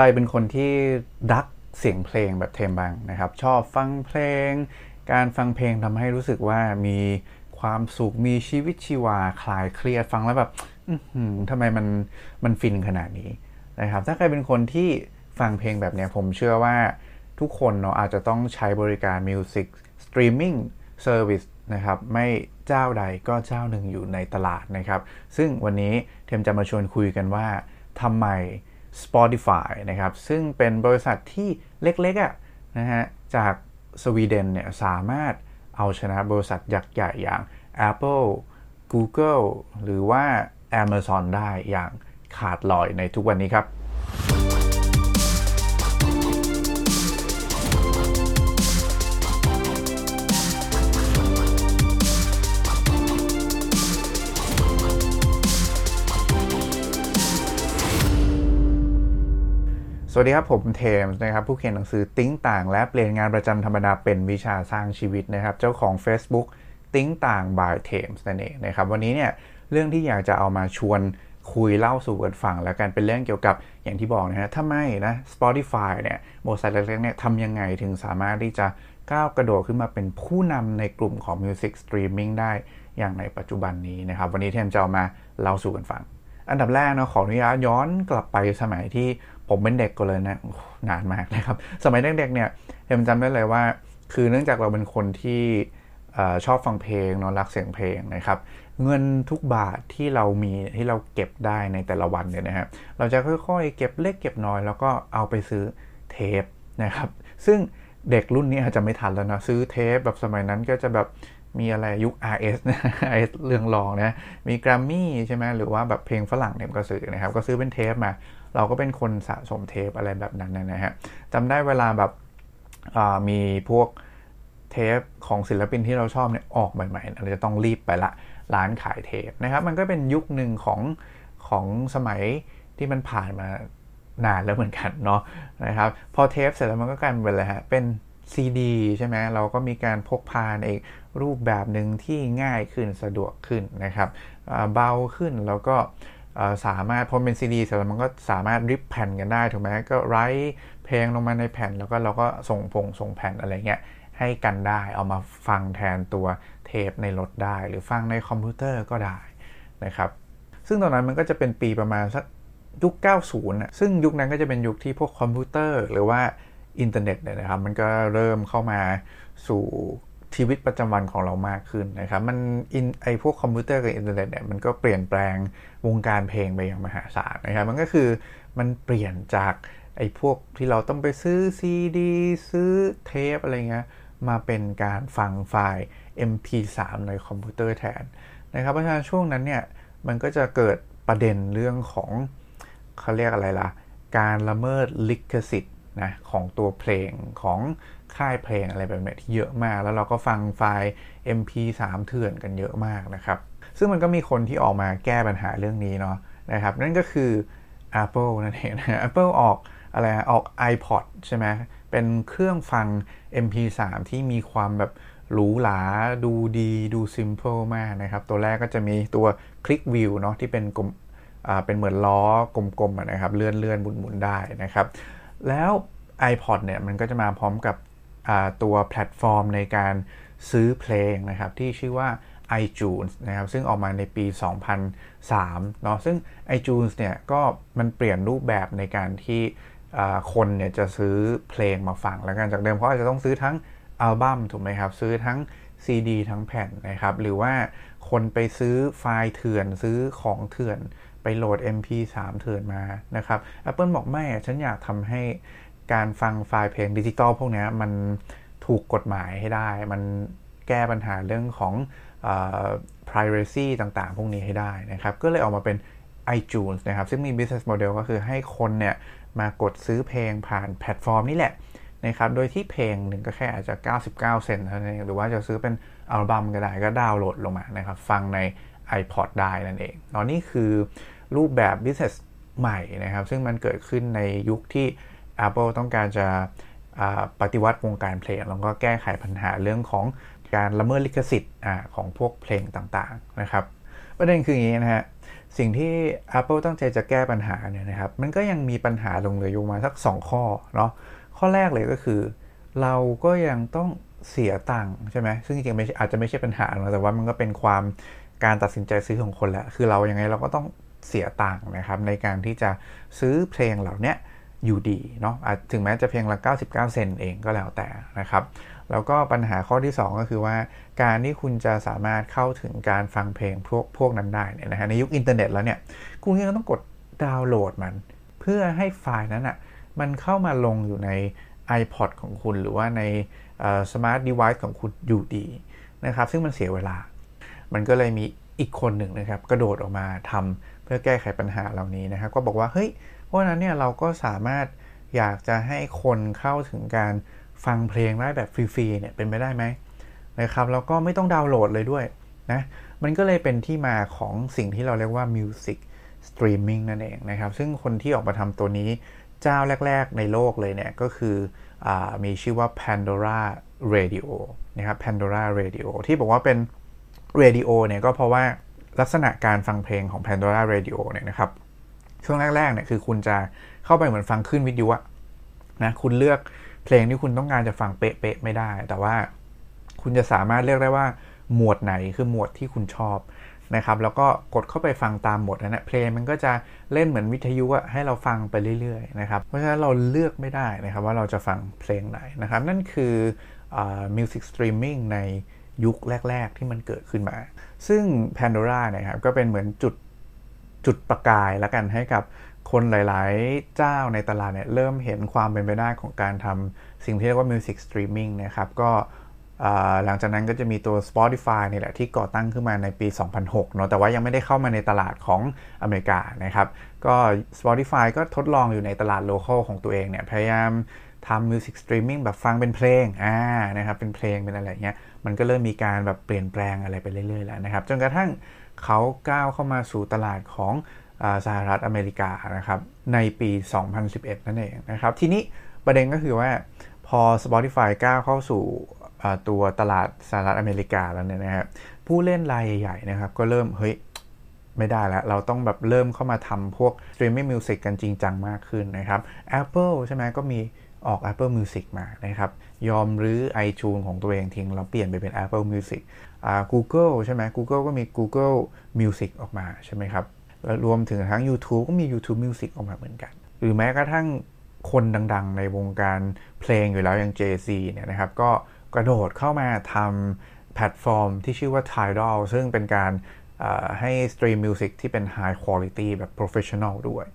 รเป็นคนที่รักเสียงเพลงแบบเทมบังนะครับ ชอบฟังเพลง การฟังเพลงทำให้รู้สึกว่ามีความสุขมีชีวิตชีวาคลายเครียดฟังแล้วแบบทำไมมันมันฟินขนาดนี้นะครับ ถ้าใครเป็นคนที่ฟังเพลงแบบนี้ผมเชื่อว่าทุกคนเนาะอาจจะต้องใช้บริการ Music Streaming Service นะครับ ไม่เจ้าใดก็เจ้าหนึ่งอยู่ในตลาดนะครับ ซึ่งวันนี้เทมจะมาชวนคุยกันว่าทำไม Spotify นะครับ ซึ่งเป็นบริษัทที่เล็กๆอะ่ะนะฮะจากสวีเดนเนี่ยสามารถเอาชนะบริษัทยักษ์ใหญ่อย่าง Apple Google หรือว่า Amazon ได้อย่างขาดลอยในทุกวันนี้ครับ วัสดีครับ ผมเทมส์นะครับ ผู้เขียนหนังสือ Think ต่าง และเปลี่ยนงานประจำธรรมดาเป็นวิชาสร้างชีวิตนะครับ เจ้าของ Facebook Think ต่าง by เทมส์นั่นเองนะครับ วันนี้เนี่ยเรื่องที่อยากจะเอามาชวนคุยเล่าสู่กันฟังแล้วกันเป็นเรื่องเกี่ยวกับอย่างที่บอกนะฮะถ้าไม่นะ Spotify เนี่ยบริษัทเล็กๆเนี่ยทำยังไงถึงสามารถที่จะก้าวกระโดดขึ้นมาเป็นผู้นำในกลุ่มของ Music Streaming ได้อย่างในปัจจุบันนี้นะครับ วันนี้เทมจะเอามาเล่าสู่กันฟัง อันดับแรกนะขออนุญาตย้อนกลับไปสมัยที่ ผมเป็นเด็กก็เลยนะนานมากนะครับ สมัยเด็กๆเนี่ยเอ็มจำได้เลยว่า คือเนื่องจากเราเป็นคนที่ชอบฟังเพลงนอนรักเสียงเพลงนะครับ เงินทุกบาทที่เรามีที่เราเก็บได้ในแต่ละวันเนี่ยนะฮะเราจะค่อยๆ เก็บเล็กเก็บน้อย แล้วก็เอาไปซื้อเทปนะครับ ซึ่งเด็กรุ่นนี้อาจจะไม่ทันแล้วนะซื้อเทปแบบสมัยนั้นก็จะแบบมีอะไรยุค RS นะ RS เรื่องรองนะ มีแกรมมี่ใช่ไหมหรือว่าแบบเพลงฝรั่งเนี่ยก็ซื้อนะครับ ก็ซื้อเป็นเทปมา เราก็เป็นคนสะสมเทปอะไรแบบนั้นนะฮะจำได้เวลาแบบมีพวกเทปของศิลปินที่เราชอบเนี่ยออกใหม่ๆเราจะต้องรีบไปละร้านขายเทปนะครับ มันก็เป็นยุคหนึ่งของของสมัยที่มันผ่านมานานแล้วเหมือนกันเนาะนะครับ พอเทปเสร็จแล้วมันก็กลายเป็นอะไรฮะเป็นซีดีใช่ไหมเราก็มีการพกพาในรูปแบบหนึ่งที่ง่ายขึ้นสะดวกขึ้นนะครับเบาขึ้นแล้วก็ สามารถพอเป็นซีดีเสร็จแล้วมันก็สามารถ rip แผ่นกันได้ถูกไหมก็ write เพลงลงมาในแผ่นแล้วก็เราก็ส่งเพลงส่งแผ่นอะไรเงี้ยให้กันได้เอามาฟังแทนตัวเทปในรถได้ หรือฟังในคอมพิวเตอร์ก็ได้นะครับ ซึ่งตอนนั้นมันก็จะเป็นปีประมาณสักยุค 90นะซึ่งยุคนั้นก็จะเป็นยุคที่พวกคอมพิวเตอร์ หรือว่าอินเทอร์เน็ตเนี่ยนะครับ มันก็เริ่มเข้ามาสู่ ชีวิตประจำวันของเรามากขึ้นนะครับ มันอินไอพวกคอมพิวเตอร์กับอินเทอร์เน็ตเนี่ยมันก็เปลี่ยนแปลงวงการเพลงไปอย่างมหาศาลนะครับ มันก็คือมันเปลี่ยนจากไอพวกที่เราต้องไปซื้อซีดีซื้อเทปอะไรเงี้ยมาเป็นการฟังไฟล์ MP3 ในคอมพิวเตอร์แทนนะครับเพราะฉะนั้นช่วงนั้นเนี่ยมันก็จะเกิดประเด็นเรื่องของเขาเรียกอะไรล่ะ การละเมิดลิขสิทธิ์ นะของตัวเพลงของค่ายเพลงอะไรแบบนี้ที่เยอะมาก แล้วเราก็ฟังไฟล์ MP3 เถื่อนกันเยอะมากนะครับ ซึ่งมันก็มีคนที่ออกมาแก้ปัญหาเรื่องนี้เนาะนะครับ นั่นก็คือ Apple นั่นเองนะ Apple ออกอะไรออก iPod ใช่ไหมเป็นเครื่องฟัง MP3 ที่มีความแบบหรูหรา ดูดี ดูซิมเ l ิลมากนะครับ ตัวแรกก็จะมีตัวคลิกวิวเนาะที่เป็นกลมเป็นเหมือนล้อกลมๆนะครับ เลื่อนเลื่อนหมุนๆได้นะครับ แล้ว iPod เนี่ยมันก็จะมาพร้อมกับตัวแพลตฟอร์มในการซื้อเพลงนะครับที่ชื่อว่า iTunes นะครับซึ่งออกมาในปี 2003เนาะซึ่ง iTunes เนี่ยก็มันเปลี่ยนรูปแบบในการที่คนเนี่ยจะซื้อเพลงมาฟังแล้วกันจากเดิมเขาอาจจะต้องซื้อทั้งอัลบั้มถูกไหมครับซื้อทั้ง CD ทั้งแผ่นนะครับหรือว่าคนไปซื้อไฟล์เถื่อนซื้อของเถื่อน ไปโหลด MP3 เถื่อนมานะครับ Apple บอกไม่ฉันอยากทำให้การฟังไฟล์เพลงดิจิตอลพวกนี้มันถูกกฎหมายให้ได้ มันแก้ปัญหาเรื่องของอ privacy ต่างๆ พวกนี้ให้ได้นะครับ ก็เลยออกมาเป็น iTunes นะครับ ซึ่งมี business model ก็คือให้คนเนี่ยมากดซื้อเพลงผ่านแพลตฟอร์มนี่แหละนะครับ โดยที่เพลงหนึ่งก็แค่อาจจะ 99 เซนต์เท่านั้นเอง หรือว่าจะซื้อเป็นอัลบั้มก็ได้ก็ดาวน์โหลดลงมานะครับ ฟังใน iPod ได้นั่นเองตอนนี้คือ รูปแบบ business ใหม่นะครับ ซึ่งมันเกิดขึ้นในยุคที่ Apple ต้องการจะปฏิวัติวงการเพลง แล้วก็แก้ไขปัญหาเรื่องของการละเมิดลิขสิทธิ์ของพวกเพลงต่างๆนะครับประเด็นคืออย่างนี้นะฮะสิ่งที่ Apple ตั้งใจจะแก้ปัญหาเนี่ยนะครับมันก็ยังมีปัญหาลงเหลืออยู่มาสัก 2 ข้อเนาะข้อแรกเลยก็คือ เราก็ยังต้องเสียตังค์ใช่ไหมซึ่งจริงๆอาจจะไม่ใช่ปัญหาแต่ว่ามันก็เป็นความการตัดสินใจซื้อของคนแหละคือเรายังไงเราก็ต้อง เสียตังค์นะครับในการที่จะซื้อเพลงเหล่านี้อยู่ดีเนาะถึงแม้จะเพียงละ 99 เซนเองก็แล้วแต่นะครับ แล้วก็ปัญหาข้อที่ 2 ก็คือว่า การที่คุณจะสามารถเข้าถึงการฟังเพลงพวกพวกนั้นได้เนี่ยนะฮะในยุคอินเทอร์เน็ตแล้วเนี่ย คุณก็ต้องกดดาวน์โหลดมัน เพื่อให้ไฟล์นั้นอะ่ะมันเข้ามาลงอยู่ใน iPod ของคุณหรือว่าใน smart device ของคุณอยู่ดีนะครับ ซึ่งมันเสียเวลา มันก็เลยมีอีกคนหนึ่งนะครับ กระโดดออกมาทำ เพื่อแก้ไขปัญหาเหล่านี้นะครับ ก็บอกว่าเฮ้ยเพราะนั้นเนี่ยเราก็สามารถอยากจะให้คนเข้าถึงการฟังเพลงได้แบบฟรีๆเนี่ยเป็นไปได้ไหมนะครับแล้วก็ไม่ต้องดาวน์โหลดเลยด้วยนะมันก็เลยเป็นที่มาของสิ่งที่เราเรียกว่า Music Streaming นั่นเองนะครับ ซึ่งคนที่ออกมาทำตัวนี้เจ้าแรก ๆ ในโลกเลยเนี่ย ก็คืออมีชื่อว่า Pandora Radio นะครับ Pandora Radio ที่บอกว่าเป็น Radio เนี่ยก็เพราะว่า ลักษณะการฟังเพลงของ Pandora Radio เนี่ยนะครับ ช่วงแรกๆเนี่ยคือคุณจะเข้าไปเหมือนฟังขึ้นวิทยุอะนะคุณเลือกเพลงที่คุณต้องการจะฟังเป๊ะๆไม่ได้ แต่ว่าคุณจะสามารถเลือกได้ว่าหมวดไหนคือหมวดที่คุณชอบนะครับ แล้วก็กดเข้าไปฟังตามหมวดนั้นะเพลงมันก็จะเล่นเหมือนวิทยุอะให้เราฟังไปเรื่อยๆนะครับ เพราะฉะนั้นเราเลือกไม่ได้นะครับว่าเราจะฟังเพลงไหนนะครับ นั่นคือ music streaming ใน ยุคแรก ๆ ที่มันเกิดขึ้นมา ซึ่ง Pandora เนี่ยครับก็เป็นเหมือนจุดจุดประกายแล้วกันให้กับคนหลาย ๆ เจ้าในตลาดเนี่ยเริ่มเห็นความเป็นไปได้ของการทำสิ่งที่เรียกว่า Music Streaming นะครับก็หลังจากนั้นก็จะมีตัว Spotify นี่แหละที่ก่อตั้งขึ้นมาในปี 2006 เนาะแต่ว่ายังไม่ได้เข้ามาในตลาดของอเมริกานะครับ ก็ Spotify ก็ทดลองอยู่ในตลาด local ของตัวเองเนี่ยพยายาม ทำ music streaming แบบฟังเป็นเพลงอ่ะนะครับเป็นเพลงเป็นอะไรเงี้ยมันก็เริ่มมีการแบบเปลี่ยนแปลงอะไรไปเรื่อยๆแล้วนะครับ จนกระทั่งเขาก้าวเข้ามาสู่ตลาดของสหรัฐอเมริกานะครับ ในปี 2011 นั่นเองนะครับ ทีนี้ประเด็นก็คือว่าพอ Spotify ก้าวเข้าสู่ตัวตลาดสหรัฐอเมริกาแล้วเนี่ยนะครับผู้เล่นรายใหญ่ๆนะครับ ก็เริ่มเฮ้ยไม่ได้แล้ว เราต้องแบบเริ่มเข้ามาทำพวก streaming music กันจริงจังมากขึ้นนะครับ Apple ใช่ไหมก็มี ออก Apple Music มานะครับ ยอมรื้อ iTunes ของตัวเองทิ้งแล้วเปลี่ยนไปเป็น Apple Music อ่า Google ใช่ไหม Google ก็มี Google Music ออกมาใช่ไหมครับ แล้วรวมถึงทั้ง YouTube ก็มี YouTube Music ออกมาเหมือนกัน หรือแม้กระทั่งคนดังๆ ในวงการเพลงอยู่แล้วอย่าง Jay-Z เนี่ยนะครับ ก็กระโดดเข้ามาทำแพลตฟอร์มที่ชื่อว่า Tidal ซึ่งเป็นการให้ stream music ที่เป็น High Quality แบบ Professional ด้วย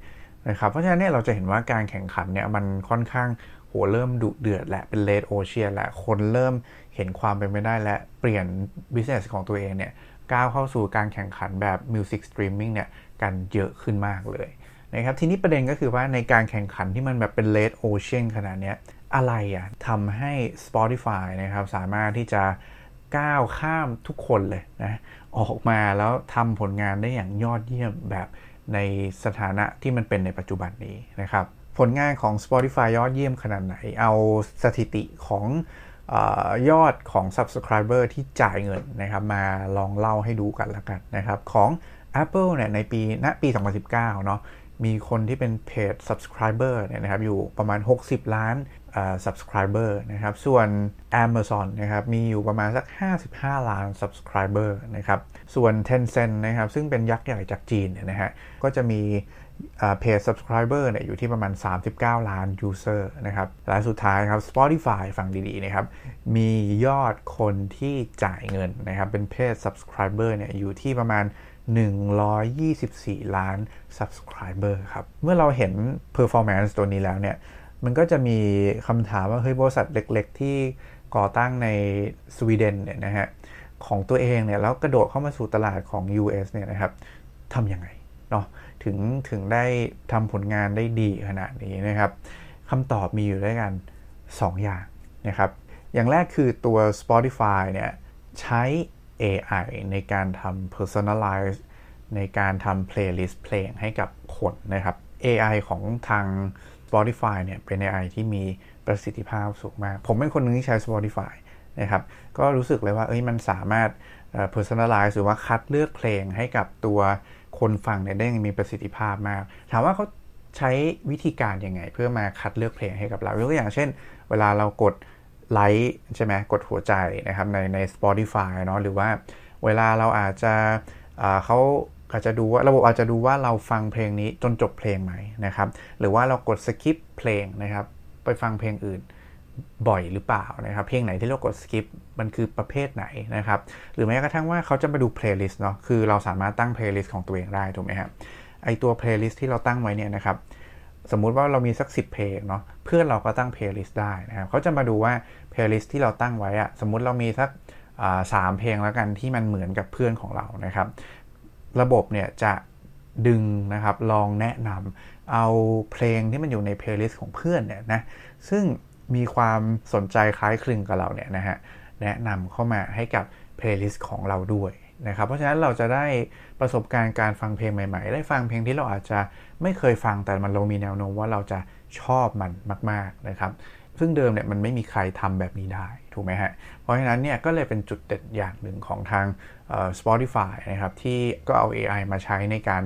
นะครับ เพราะฉะนั้นเนี่ยเราจะเห็นว่าการแข่งขันเนี่ยมันค่อนข้าง โหเริ่มดุเดือดแหละเป็น red ocean แหละคนเริ่มเห็นความเป็นไปได้และเปลี่ยน business ของตัวเองเนี่ยก้าวเข้าสู่การแข่งขันแบบ music streaming เนี่ยกันเยอะขึ้นมากเลยนะครับทีนี้ประเด็นก็คือว่าในการแข่งขันที่มันแบบเป็น red ocean ขนาดนี้อะไรอะทำให้ Spotify นะครับสามารถที่จะก้าวข้ามทุกคนเลยนะออกมาแล้วทำผลงานได้อย่างยอดเยี่ยมแบบในสถานะที่มันเป็นในปัจจุบันนี้นะครับ ผลงานของ Spotify ยอดเยี่ยมขนาดไหน เอาสถิติของอยอดของ Subscriber ที่จ่ายเงินนะครับ มาลองเล่าให้ดูกันละกันนะครับ ของ Apple เนี่ยในปีณปี 2019 เนาะมีคนที่เป็นเพจ subscriber เนี่ยนะครับอยู่ประมาณ 60 ล้าน subscriber นะครับ ส่วน Amazon นะครับมีอยู่ประมาณสัก 55 ล้าน subscriber นะครับ ส่วน Tencent นะครับซึ่งเป็นยักษ์ใหญ่จากจีนเนี่ยนะฮะก็จะมี เพจ subscriber เนี่ยอยู่ที่ประมาณ 39 ล้าน user นะครับและสุดท้ายครับ Spotify ฟังดีๆนะครับมียอดคนที่จ่ายเงินนะครับเป็นเพจ subscriber เนี่ยอยู่ที่ประมาณ 124 ล้าน subscriber ครับเมื่อเราเห็น performance ตัวนี้แล้วเนี่ยมันก็จะมีคำถามว่าเฮ้ยบริษัทเล็กๆ ที่ก่อตั้งในสวีเดนเนี่ยนะฮะของตัวเองเนี่ยแล้วกระโดดเข้ามาสู่ตลาดของ US เนี่ยนะครับทำยังไงเนาะ ถึงถึงได้ทำผลงานได้ดีขนาดนี้นะครับคำตอบมีอยู่ด้วยกัน 2 อย่างนะครับ อย่างแรกคือตัว Spotify เนี่ยใช้ AI ในการทำ personalize ในการทำ playlist เพลงให้กับคนนะครับ AI ของทาง Spotify เนี่ยเป็น AI ที่มีประสิทธิภาพสูงมาก ผมเป็นคนนึงที่ใช้ Spotify นะครับ ก็รู้สึกเลยว่าเอ้ยมันสามารถ personalize หรือว่าคัดเลือกเพลงให้กับตัว คนฟังเนี่ยได้ยังมีประสิทธิภาพมาก ถามว่าเขาใช้วิธีการยังไง เพื่อมาคัดเลือกเพลงให้กับเรายกตัวอย่างเช่น เวลาเรากดไลค์ใช่ไหมกดหัวใจนะครับในใน Spotify เนาะหรือว่าเวลาเราอาจจะเขาอาจจะดูว่าระบบอาจจะดูว่าเราฟังเพลงนี้จนจบเพลงไหมนะครับ หรือว่าเรากดสกิปเพลงนะครับ ไปฟังเพลงอื่น บ่อยหรือเปล่านะครับ เพลงไหนที่เรากด skip มันคือประเภทไหนนะครับ หรือแม้กระทั่งว่าเขาจะมาดูเพลย์ลิสต์เนาะคือเราสามารถตั้งเพลย์ลิสต์ของตัวเองได้ถูกไหมครับไอตัวเพลย์ลิสต์ที่เราตั้งไว้เนี่ยนะครับสมมุติว่าเรามีสัก 10 เพลงเนาะเพื่อนเราก็ตั้งเพลย์ลิสต์ได้นะครับเขาจะมาดูว่าเพลย์ลิสต์ที่เราตั้งไว้อะสมมุติเรามีสักสามเพลงแล้วกันที่มันเหมือนกับเพื่อนของเรานะครับ ระบบเนี่ยจะดึงนะครับลองแนะนำเอาเพลงที่มันอยู่ในเพลย์ลิสต์ของเพื่อนเนี่ยนะซึ่ง มีความสนใจคล้ายคลึงกับเราเนี่ยนะฮะแนะนำเข้ามาให้กับเพลย์ลิสต์ของเราด้วยนะครับเพราะฉะนั้นเราจะได้ประสบการณ์การฟังเพลงใหม่ ๆ ได้ฟังเพลงที่เราอาจจะไม่เคยฟังแต่มันเรามีแนวโน้มว่าเราจะชอบมันมาก ๆนะครับ ซึ่งเดิมเนี่ยมันไม่มีใครทำแบบนี้ได้ถูกไหมฮะเพราะฉะนั้นเนี่ยก็เลยเป็นจุดเด่นอย่างหนึ่งของทาง Spotify นะครับที่ก็เอา AI มาใช้ในการ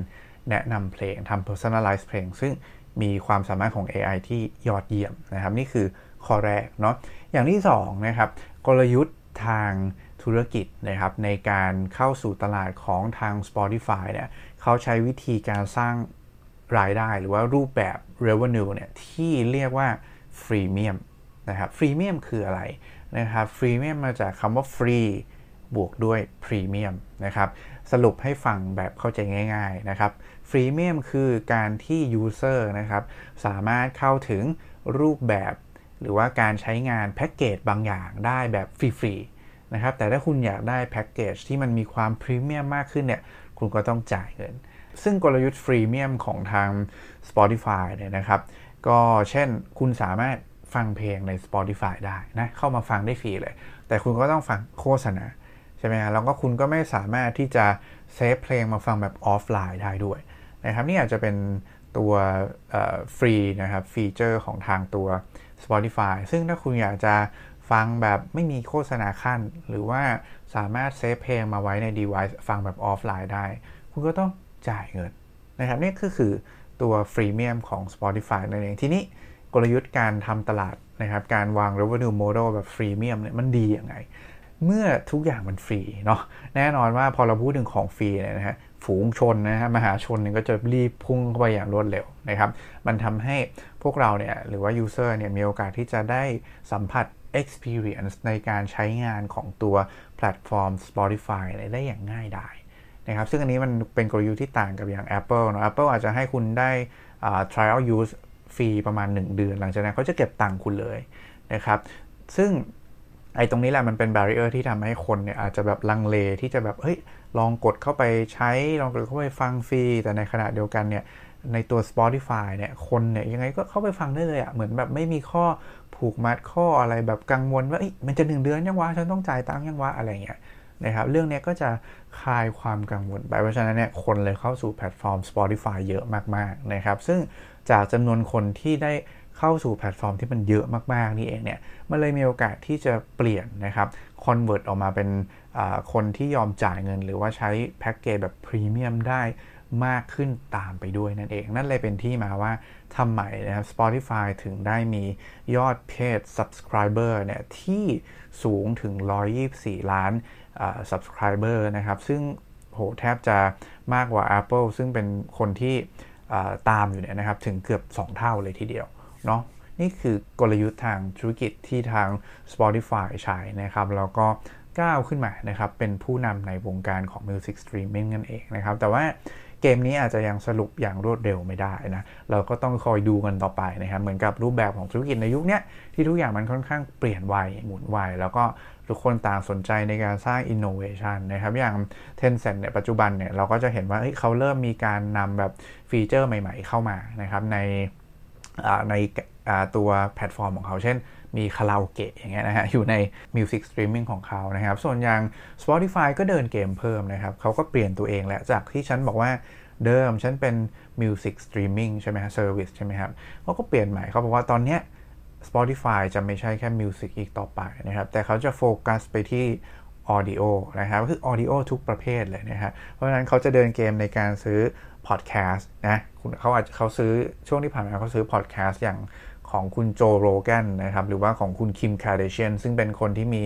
แนะนำเพลงทำ Personalized เพลง ซึ่งมีความสามารถของ AI ที่ยอดเยี่ยมนะครับ นี่คือ ข้อแรกเนาะอย่างที่2นะครับกลยุทธ์ทางธุรกิจนะครับในการเข้าสู่ตลาดของทาง Spotify เนี่ยเขาใช้วิธีการสร้างรายได้หรือว่ารูปแบบ revenue เนี่ยที่เรียกว่าฟรีเมียมนะครับฟรีเมียมคืออะไรนะครับฟรีเมียมมาจากคำว่าฟรีบวกด้วยพรีเมียมนะครับสรุปให้ฟังแบบเข้าใจง่ายๆนะครับ freemium คือการที่ user นะครับสามารถเข้าถึงรูปแบบ หรือว่าการใช้งานแพ็กเกจบางอย่างได้แบบฟรีๆนะครับ แต่ถ้าคุณอยากได้แพ็กเกจที่มันมีความพรีเมียมมากขึ้นเนี่ยคุณก็ต้องจ่ายเงิน ซึ่งกลยุทธ์ freemium ของทาง Spotify เนี่ยนะครับ ก็เช่นคุณสามารถฟังเพลงใน Spotify ได้นะ เข้ามาฟังได้ฟรีเลย แต่คุณก็ต้องฟังโฆษณาใช่ไหมฮะแล้วก็คุณก็ไม่สามารถที่จะ save เพลงมาฟังแบบออฟไลน์ได้ด้วยนะครับ นี่อาจจะเป็นตัวฟรีนะครับฟีเจอร์ของทางตัว Spotify ซึ่งถ้าคุณอยากจะฟังแบบไม่มีโฆษณาขั้น หรือว่าสามารถ save เพลงมาไว้ใน device ฟังแบบออฟไลน์ได้ คุณก็ต้องจ่ายเงินนะครับนี่ก็คือตัว freemium ของ Spotify นั่นเองทีนี้กลยุทธ์การทำตลาดนะครับการวาง revenue model แบบ freemium เนี่ยมันดีอย่างไง เมื่อทุกอย่างมันฟรีเนาะแน่นอนว่าพอเราพูดถึงของฟรีเนี่ยนะฮะ ฝูงชนนะฮะมหาชนเนี่ยก็จะรีบพุ่งเข้าไปอย่างรวดเร็วนะครับ มันทำให้พวกเราเนี่ยหรือว่า user เนี่ยมีโอกาสที่จะได้สัมผัส experience ในการใช้งานของตัวแพลตฟอร์ม Spotify ได้อย่างง่ายดายนะครับ ซึ่งอันนี้มันเป็นกลยุทธ์ที่ต่างกับอย่าง Apple เนาะ Apple อาจจะให้คุณได้ trial use ฟรีประมาณ 1 เดือน หลังจากนั้นเขาจะเก็บตังค์คุณเลยนะครับ ซึ่ง ไอ้ตรงนี้แหละมันเป็นบาริเออร์ที่ทำให้คนเนี่ยอาจจะแบบลังเลที่จะแบบเฮ้ยลองกดเข้าไปใช้ลองกดเข้าไปฟังฟรี แต่ในขณะเดียวกันเนี่ยในตัว Spotify เนี่ยคนเนี่ยยังไงก็เข้าไปฟังได้เลยอะ่ะเหมือนแบบไม่มีข้อผูกมัดข้ออะไรแบบกังวลว่ามันจะหนึ่งเดือนยังวะฉันต้องจ่ายตังค์ยังวะอะไรเงี้ยนะครับเรื่องนี้ก็จะคลายความกังวลไปเพราะฉะนั้นเนี่ยคนเลยเข้าสู่แพลตฟอร์ม Spotify เยอะมากๆนะครับซึ่งจากจำนวนคนที่ได้ เข้าสู่แพลตฟอร์มที่มันเยอะมาก ๆ นี่เองเนี่ยมันเลยมีโอกาสที่จะเปลี่ยนนะครับ convert ออกมาเป็นคนที่ยอมจ่ายเงิน หรือว่าใช้แพ็กเกจแบบพรีเมียมได้มากขึ้นตามไปด้วยนั่นเอง นั่นเลยเป็นที่มาว่าทำไมนะครับ Spotify ถึงได้มียอดเพจ subscriber เนี่ยที่สูงถึง 124 ล้าน subscriber นะครับ ซึ่งโหแทบจะมากกว่า Apple ซึ่งเป็นคนที่ตามอยู่เนี่ยนะครับ ถึงเกือบ 2 เท่าเลยทีเดียว เนาะนี่คือกลยุทธ์ทางธุรกิจที่ทาง Spotify ใช้นะครับ แล้วก็ก้าวขึ้นมานะครับ เป็นผู้นำในวงการของ Music Streaming นั่นเองนะครับ แต่ว่าเกมนี้อาจจะยังสรุปอย่างรวดเร็วไม่ได้นะ เราก็ต้องคอยดูกันต่อไปนะครับ เหมือนกับรูปแบบของธุรกิจในยุคนี้ที่ทุกอย่างมันค่อนข้างเปลี่ยนไวหมุนไวแล้วก็ทุกคนต่างสนใจในการสร้าง innovation นะครับ อย่าง Tencent เนี่ยปัจจุบันเนี่ยเราก็จะเห็นว่าเเขาเริ่มมีการนำแบบฟีเจอร์ใหม่ ๆ เข้ามานะครับใน ในตัวแพลตฟอร์มของเขา เช่น มีคาราโอเกะอย่างเงี้ยนะฮะ อยู่ใน Music Streaming ของเขานะครับ ส่วนอย่าง Spotify ก็เดินเกมเพิ่มนะครับ เขาก็เปลี่ยนตัวเองแหละจากที่ฉันบอกว่าเดิมฉันเป็น Music Streaming ใช่ไหมฮะ Service ใช่ไหมครับเขาก็เปลี่ยนใหม่เขาบอกว่าตอนเนี้ย Spotify จะไม่ใช่แค่ Music อีกต่อไปนะครับ แต่เขาจะโฟกัสไปที่ audio นะครับคือ audio ทุกประเภทเลยนะฮะเพราะฉะนั้นเขาจะเดินเกมในการซื้อพอดแคสต์นะ เขาอาจจะเขาซื้อช่วงที่ผ่านมาเขาซื้อพอดแคสต์อย่างของคุณโจโรแกนนะครับหรือว่าของคุณคิมคาร์เดเชียนซึ่งเป็นคนที่มี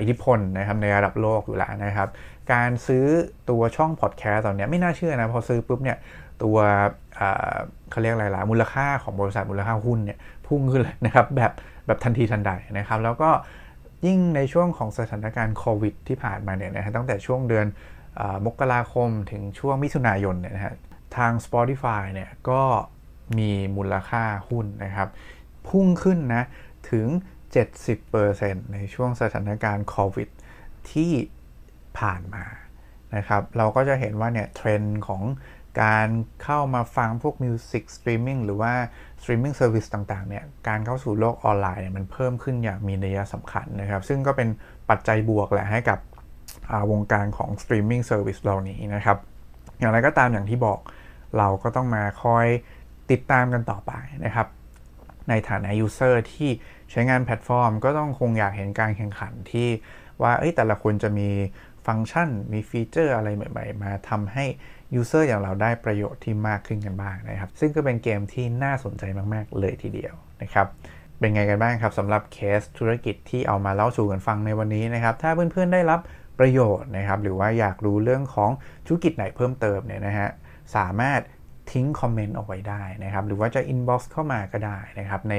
อิทธิพลนะครับในระดับโลกอยู่แล้วนะครับ การซื้อตัวช่องพอดแคสต์ตอนนี้ไม่น่าเชื่อนะพอซื้อปุ๊บเนี่ยตัวเขาเรียกอะไรล่ะมูลค่าของบริษัทมูลค่าหุ้นเนี่ยพุ่งขึ้นเลยนะครับแบบแบบทันทีทันใดนะครับแล้วก็ยิ่งในช่วงของสถานการณ์โควิดที่ผ่านมาเนี่ยนะฮะตั้งแต่ช่วงเดือนมกราคมถึงช่วงมิถุนายนเนี่ยนะฮะ ทาง Spotify เนี่ยก็มีมูลค่าหุ้นนะครับ พุ่งขึ้นนะถึง 70%ในช่วงสถานการณ์โควิดที่ผ่านมานะครับ เราก็จะเห็นว่าเนี่ยเทรนด์ของการเข้ามาฟังพวก music streaming หรือว่า streaming service ต่างๆเนี่ยการเข้าสู่โลกออนไลน์เนี่ยมันเพิ่มขึ้นอย่างมีนัยสำคัญนะครับ ซึ่งก็เป็นปัจจัยบวกแหละให้กับวงการของ streaming service เหล่านี้นะครับ อย่างไรก็ตามอย่างที่บอก เราก็ต้องมาคอยติดตามกันต่อไปนะครับ ในฐานะ user ที่ใช้งานแพลตฟอร์ม ก็ต้องคงอยากเห็นการแข่งขันที่ว่าแต่ละคนจะมีฟังก์ชันมีฟีเจอร์อะไรใหม่ ๆ มาทำให้ user อย่างเราได้ประโยชน์ที่มากขึ้นกันบ้างนะครับ ซึ่งก็เป็นเกมที่น่าสนใจมาก ๆ เลยทีเดียวนะครับเป็นไงกันบ้างครับสำหรับเคสธุรกิจที่เอามาเล่าสู่กันฟังในวันนี้นะครับ ถ้าเพื่อนๆได้รับประโยชน์นะครับ หรือว่าอยากรู้เรื่องของธุรกิจไหนเพิ่มเติมเนี่ยนะฮะ สามารถทิ้งคอมเมนต์เอาไว้ได้นะครับ หรือว่าจะ inbox เข้ามาก็ได้นะครับ ใน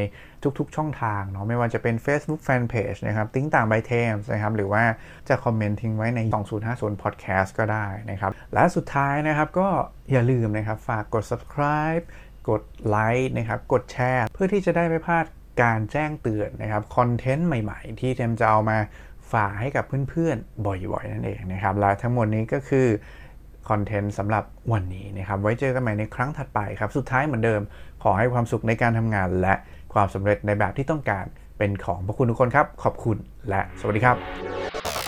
ทุกๆช่องทางเนาะไม่ว่าจะเป็น Facebook Fanpage นะครับติ๊ต่าง by เทมนะครับ หรือว่าจะคอมเมนต์ทิ้งไว้ใน 2050 Podcast ก็ได้นะครับ และสุดท้ายนะครับก็อย่าลืมนะครับ ฝากกด subscribe กดไลค์นะครับ กดแชร์เพื่อที่จะได้ไม่พลาดการแจ้งเตือนนะครับคอนเทนต์ใหม่ๆ ที่เทมจะเอามาฝากให้กับเพื่อนๆ บ่อยๆ นั่นเองนะครับและทั้งหมดนี้ก็คือ คอนเทนต์สำหรับวันนี้นะครับ ไว้เจอกันใหม่ในครั้งถัดไปครับ สุดท้ายเหมือนเดิม ขอให้ความสุขในการทำงาน และความสำเร็จในแบบที่ต้องการเป็นของพวกคุณทุกคนครับ ขอบคุณและสวัสดีครับ